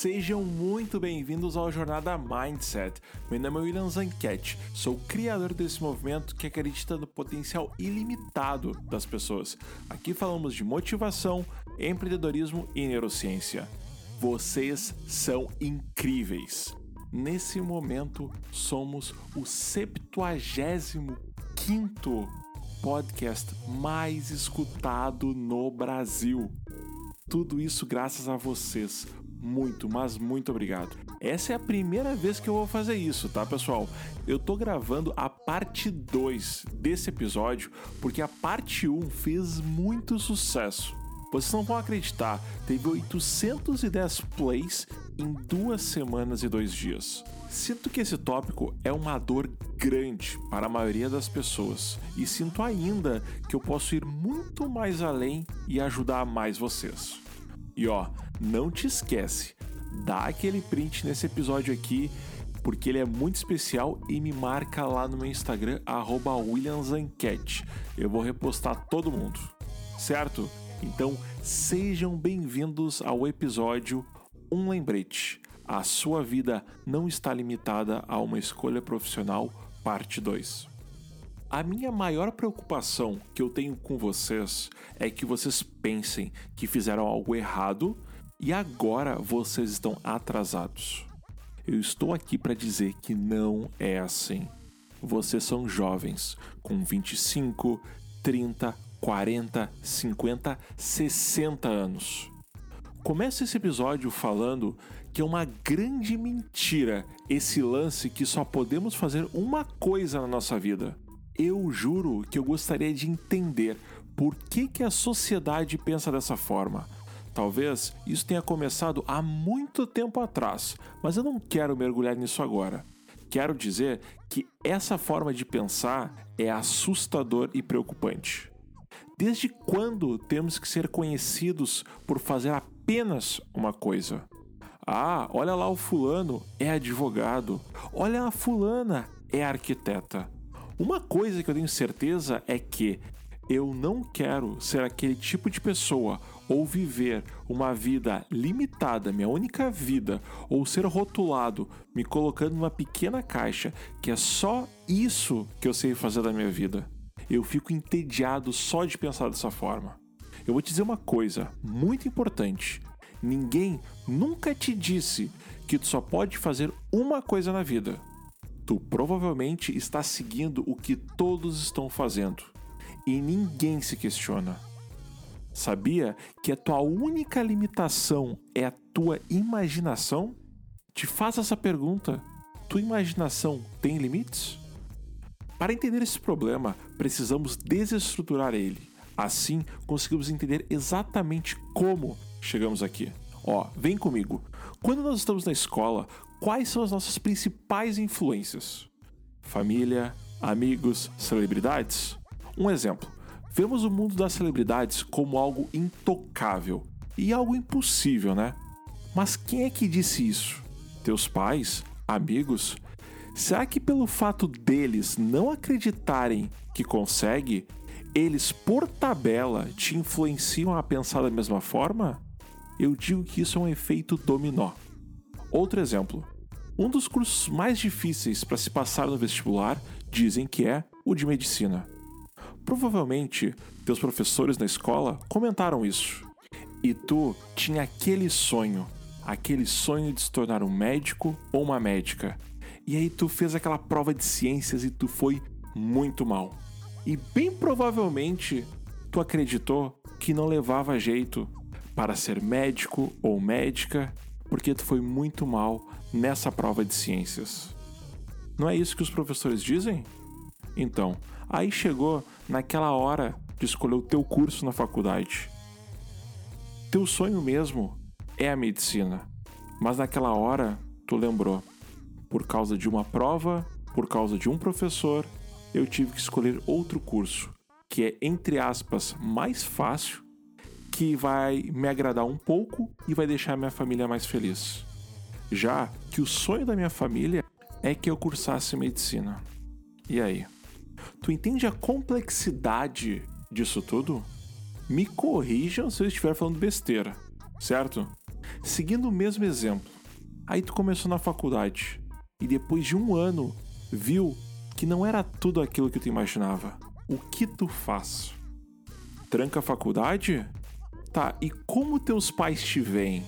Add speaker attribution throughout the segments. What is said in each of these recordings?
Speaker 1: Sejam muito bem-vindos ao Jornada Mindset. Meu nome é William Zanquete, sou criador desse movimento que acredita no potencial ilimitado das pessoas. Aqui falamos de motivação, empreendedorismo e neurociência. Vocês são incríveis. Nesse momento, somos o 75 podcast mais escutado no Brasil. Tudo isso graças a vocês. Muito, mas muito obrigado. Essa é a primeira vez que eu vou fazer isso, tá, pessoal? Eu tô gravando a parte 2 desse episódio porque a parte 1 um fez muito sucesso. Vocês não vão acreditar, teve 810 plays em duas semanas e dois dias. Sinto que esse tópico é uma dor grande para a maioria das pessoas e sinto ainda que eu posso ir muito mais além e ajudar mais vocês. E ó, não te esquece, dá aquele print nesse episódio aqui porque ele é muito especial e me marca lá no meu Instagram @williamsanquete. Eu vou repostar todo mundo. Certo? Então, sejam bem-vindos ao episódio Um Lembrete. A sua vida não está limitada a uma escolha profissional, parte 2. A minha maior preocupação que eu tenho com vocês é que vocês pensem que fizeram algo errado e agora vocês estão atrasados. Eu estou aqui para dizer que não é assim. Vocês são jovens, com 25, 30, 40, 50, 60 anos. Começo esse episódio falando que é uma grande mentira esse lance que só podemos fazer uma coisa na nossa vida. Eu juro que eu gostaria de entender por que, que a sociedade pensa dessa forma. Talvez isso tenha começado há muito tempo atrás, mas eu não quero mergulhar nisso agora. Quero dizer que essa forma de pensar é assustador e preocupante. Desde quando temos que ser conhecidos por fazer apenas uma coisa? Ah, olha lá o fulano é advogado. Olha a fulana é arquiteta. Uma coisa que eu tenho certeza é que eu não quero ser aquele tipo de pessoa ou viver uma vida limitada, minha única vida, ou ser rotulado, me colocando numa pequena caixa que é só isso que eu sei fazer da minha vida. Eu fico entediado só de pensar dessa forma. Eu vou te dizer uma coisa muito importante. Ninguém nunca te disse que tu só pode fazer uma coisa na vida. Tu provavelmente está seguindo o que todos estão fazendo e ninguém se questiona. Sabia que a tua única limitação é a tua imaginação? Te faço essa pergunta: tua imaginação tem limites? Para entender esse problema, precisamos desestruturar ele. Assim, conseguimos entender exatamente como chegamos aqui. Ó, vem comigo. Quando nós estamos na escola, quais são as nossas principais influências? Família, amigos, celebridades? Um exemplo. Vemos o mundo das celebridades como algo intocável e algo impossível, né? Mas quem é que disse isso? Teus pais? Amigos? Será que pelo fato deles não acreditarem que consegue, eles por tabela te influenciam a pensar da mesma forma? Eu digo que isso é um efeito dominó. Outro exemplo. Um dos cursos mais difíceis para se passar no vestibular dizem que é o de medicina. Provavelmente teus professores na escola comentaram isso. E tu tinha aquele sonho, aquele sonho de se tornar um médico ou uma médica, e aí tu fez aquela prova de ciências e tu foi muito mal. E bem provavelmente tu acreditou que não levava jeito para ser médico ou médica porque tu foi muito mal nessa prova de ciências. Não é isso que os professores dizem? Então, aí chegou naquela hora de escolher o teu curso na faculdade. Teu sonho mesmo é a medicina, mas naquela hora tu lembrou por causa de uma prova, por causa de um professor, eu tive que escolher outro curso, que é, entre aspas, mais fácil, que vai me agradar um pouco e vai deixar minha família mais feliz. Já que o sonho da minha família é que eu cursasse medicina. E aí? Tu entende a complexidade disso tudo? Me corrijam se eu estiver falando besteira, certo? Seguindo o mesmo exemplo, aí tu começou na faculdade e depois de um ano viu que não era tudo aquilo que tu imaginava. O que tu faz? Tranca a faculdade? Tá, e como teus pais te veem?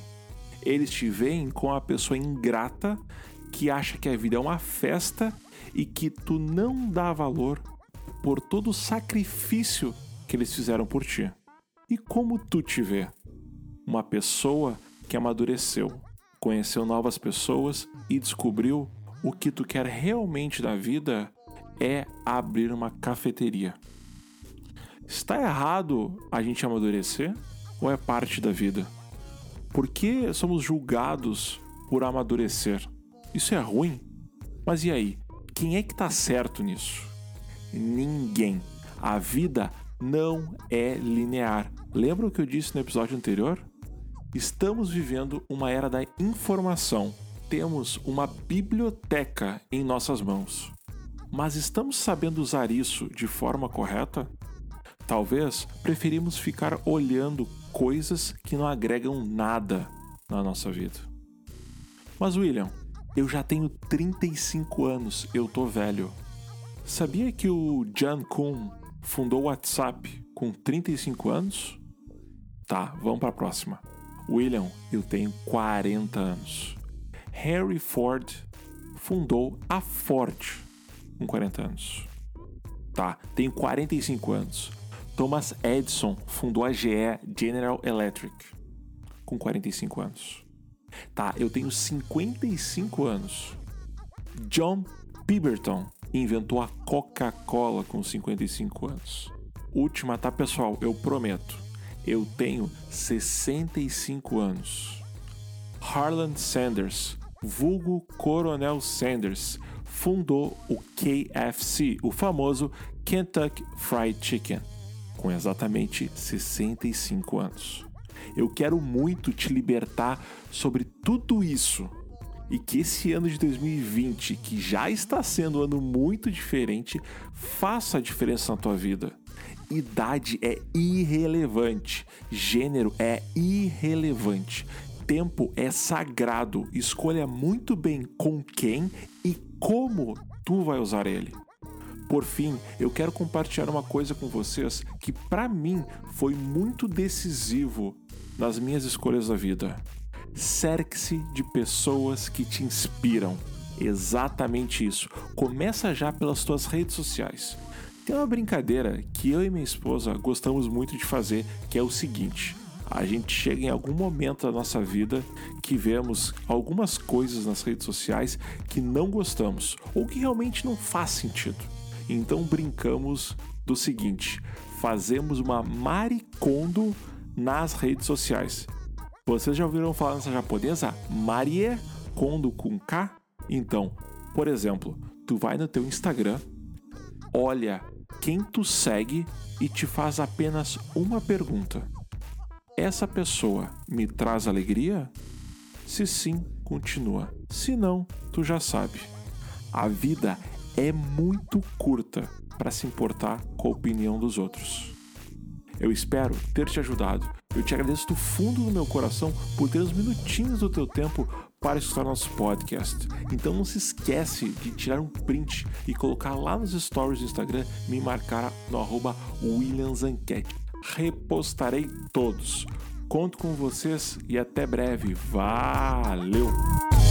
Speaker 1: Eles te veem com a pessoa ingrata que acha que a vida é uma festa e que tu não dá valor por todo o sacrifício que eles fizeram por ti. E como tu te vê? Uma pessoa que amadureceu, conheceu novas pessoas e descobriu o que tu quer realmente da vida é abrir uma cafeteria. Está errado a gente amadurecer ou é parte da vida? Por que somos julgados por amadurecer? Isso é ruim? Mas e aí? Quem é que está certo nisso? Ninguém. A vida não é linear. Lembra o que eu disse no episódio anterior? Estamos vivendo uma era da informação. Temos uma biblioteca em nossas mãos. Mas estamos sabendo usar isso de forma correta? Talvez preferimos ficar olhando coisas que não agregam nada na nossa vida. Mas, William, eu já tenho 35 anos, eu tô velho. Sabia que o Jan Kuhn fundou o WhatsApp com 35 anos? Tá, vamos para a próxima. William, eu tenho 40 anos. Harry Ford fundou a Ford com 40 anos. Tá, tenho 45 anos. Thomas Edison fundou a GE General Electric com 45 anos. Tá, eu tenho 55 anos. John Pemberton inventou a Coca-Cola com 55 anos. Última, tá, pessoal? Eu prometo. Eu tenho 65 anos. Harlan Sanders, vulgo Coronel Sanders, fundou o KFC, o famoso Kentucky Fried Chicken, com exatamente 65 anos. Eu quero muito te libertar sobre tudo isso e que esse ano de 2020, que já está sendo um ano muito diferente, faça a diferença na tua vida. Idade é irrelevante, gênero é irrelevante, tempo é sagrado. Escolha muito bem com quem e como tu vai usar ele. Por fim, eu quero compartilhar uma coisa com vocês que para mim foi muito decisivo nas minhas escolhas da vida. Cerque-se de pessoas que te inspiram. Exatamente isso. Começa já pelas tuas redes sociais. Tem uma brincadeira que eu e minha esposa gostamos muito de fazer, que é o seguinte: a gente chega em algum momento da nossa vida que vemos algumas coisas nas redes sociais que não gostamos ou que realmente não faz sentido. Então brincamos do seguinte: fazemos uma maricondo nas redes sociais. Vocês já ouviram falar nessa japonesa? Marie Kondo com K? Então, por exemplo, tu vai no teu Instagram, olha quem tu segue e te faz apenas uma pergunta. Essa pessoa me traz alegria? Se sim, continua. Se não, tu já sabe. A vida é muito curta para se importar com a opinião dos outros. Eu espero ter te ajudado. Eu te agradeço do fundo do meu coração por ter uns minutinhos do teu tempo para escutar nosso podcast. Então não se esquece de tirar um print e colocar lá nos stories do Instagram, me marcar no arroba WilliamsAnquete. Repostarei todos. Conto com vocês e até breve. Valeu!